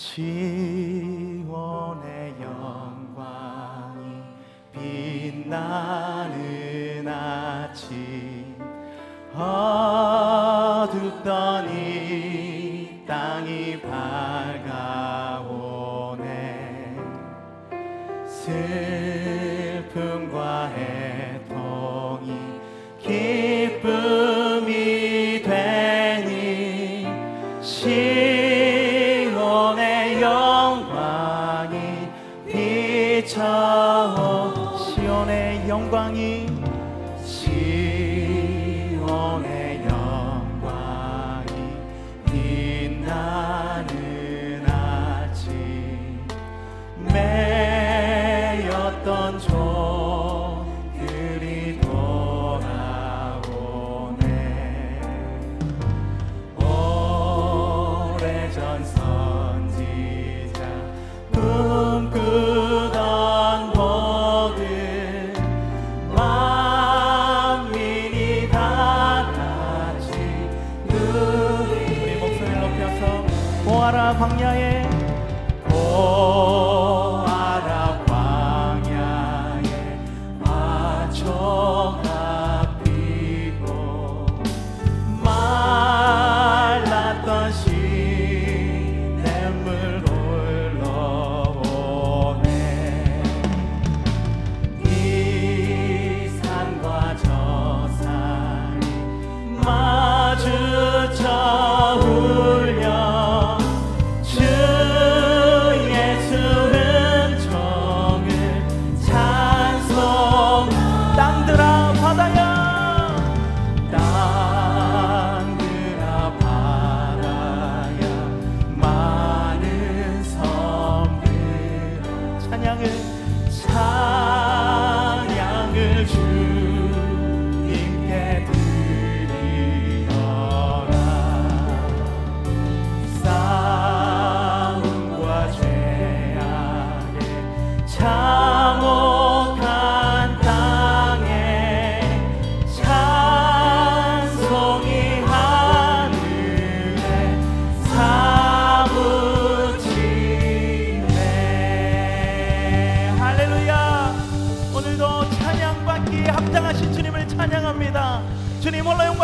시원의 영광이 빛나는 아침 어둡던 이 땅이 밝아오네. 슬픔과 애통이 기쁨이 되니 시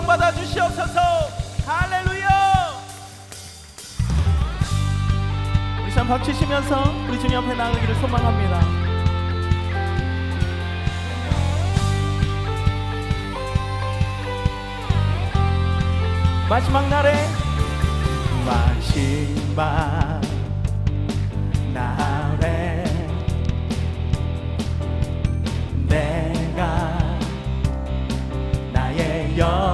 사랑받아 주시옵소서. 할렐루야. 우리 참 박치시면서 우리 주님 앞에 나가기를 소망합니다. 마지막 날에 마지막 날에 내가 나의 영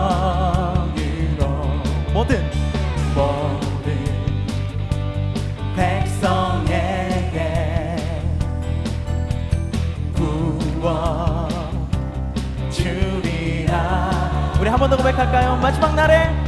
고백할까요? 마지막 날에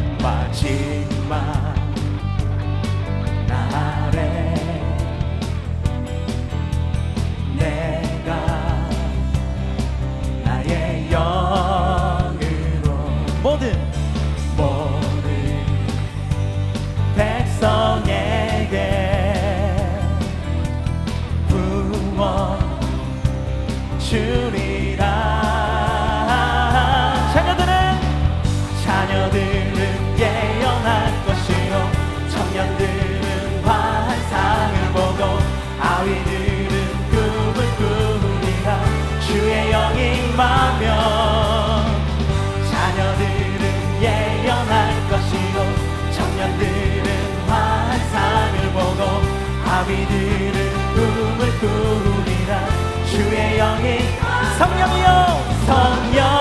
성령이여 성령.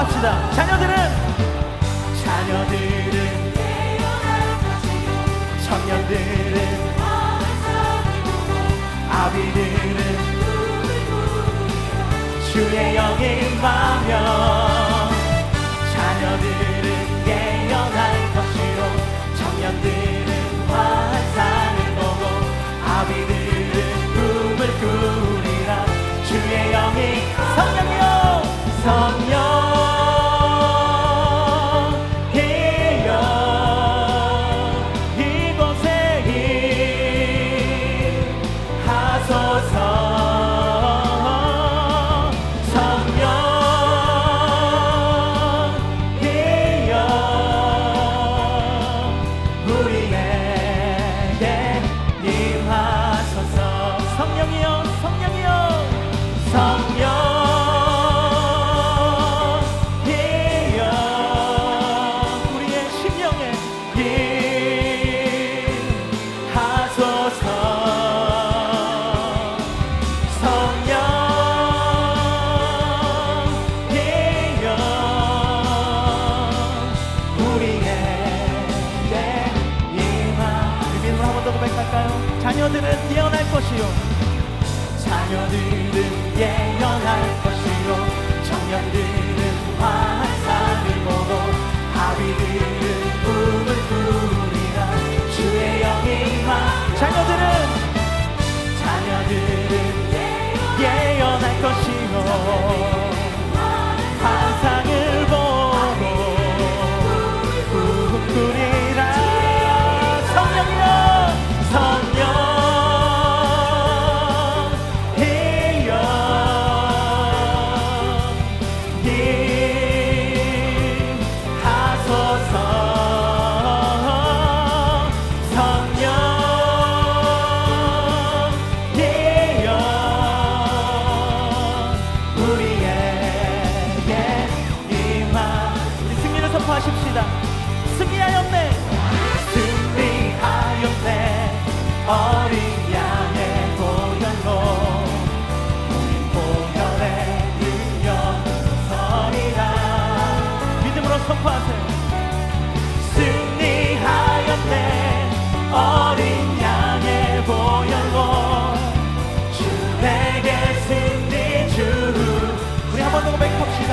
선포합시다. 자녀들은 자녀들은 청년들은 아비들은 주의 영이 임하며 것이요 자녀들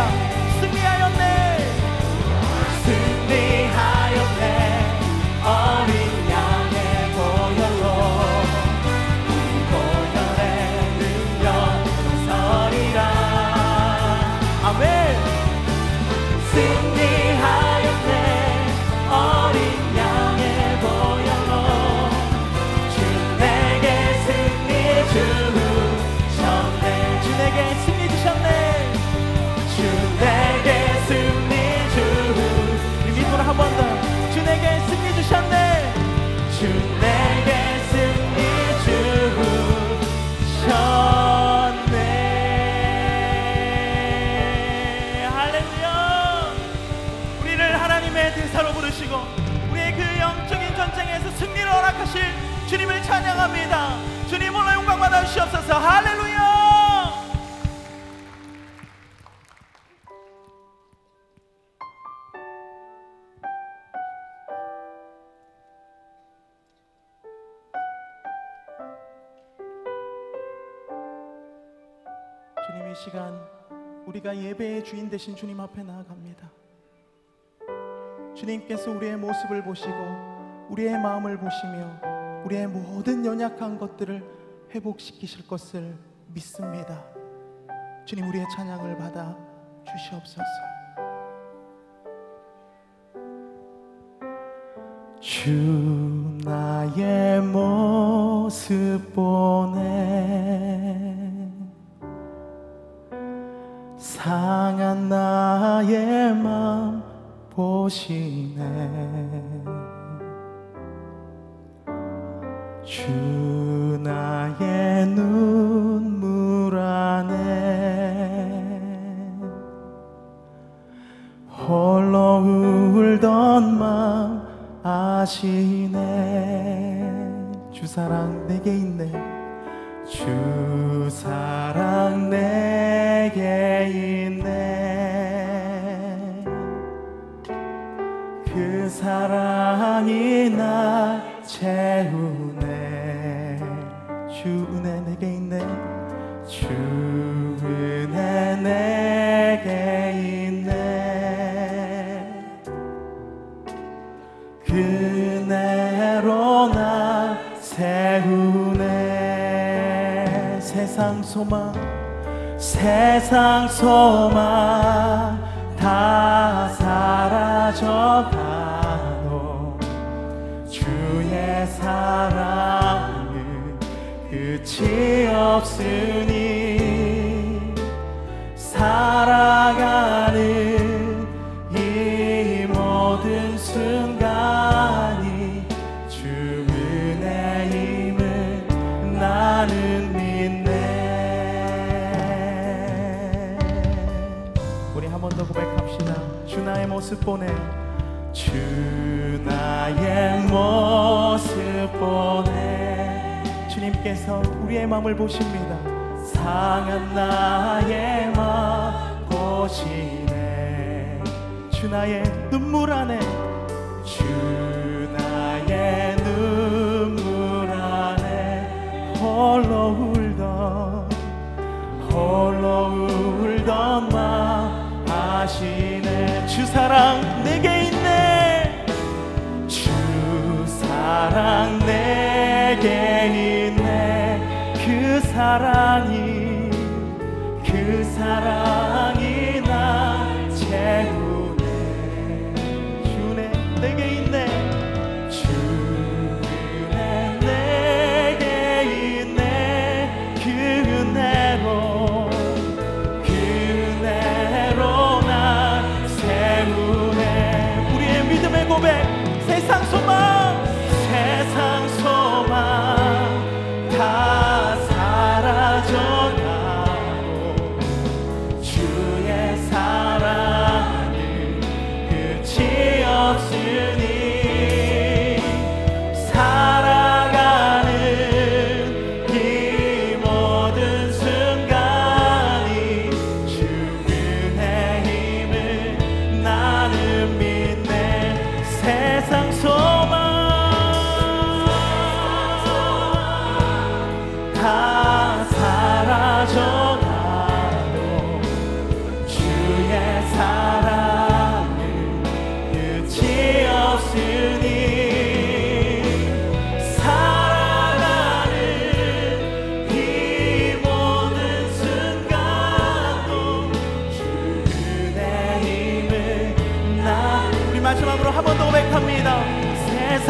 고 찬양합니다. 주님 오늘 영광 받아 주시옵소서. 할렐루야! 주님 이 시간 우리가 예배의 주인 되신 주님 앞에 나아갑니다. 주님께서 우리의 모습을 보시고 우리의 마음을 보시며 우리의 모든 연약한 것들을 회복시키실 것을 믿습니다. 주님 우리의 찬양을 받아 주시옵소서. 주 나의 모습 보네 상한 나의 맘 보시네 주 나의 눈물 안에 홀로 울던 맘 아시네. 주 사랑 내게 있네. 주 사랑 내게 있네. 그 사랑이 나 채우 세상 소망 세상 소망 다 사라져가도 주의 사랑은 끝이 없으니 살아가는 이 모든 순간이 주 은혜임을 나는 모습 보내 주 나의 모습 보내 주님께서 우리의 마음을 보십니다. 상한 나의 마음 보시네. 주 나의 눈물 안에 주 사랑 내게 있네. 주 사랑 내게 있네. 그 사랑이 그 사랑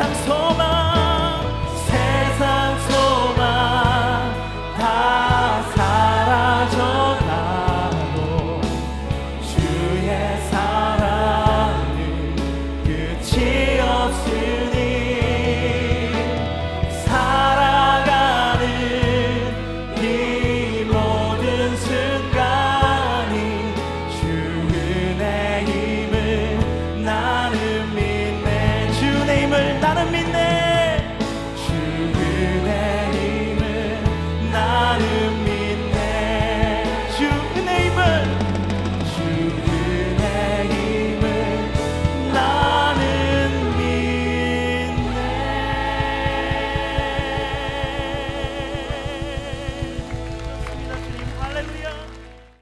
힘을 나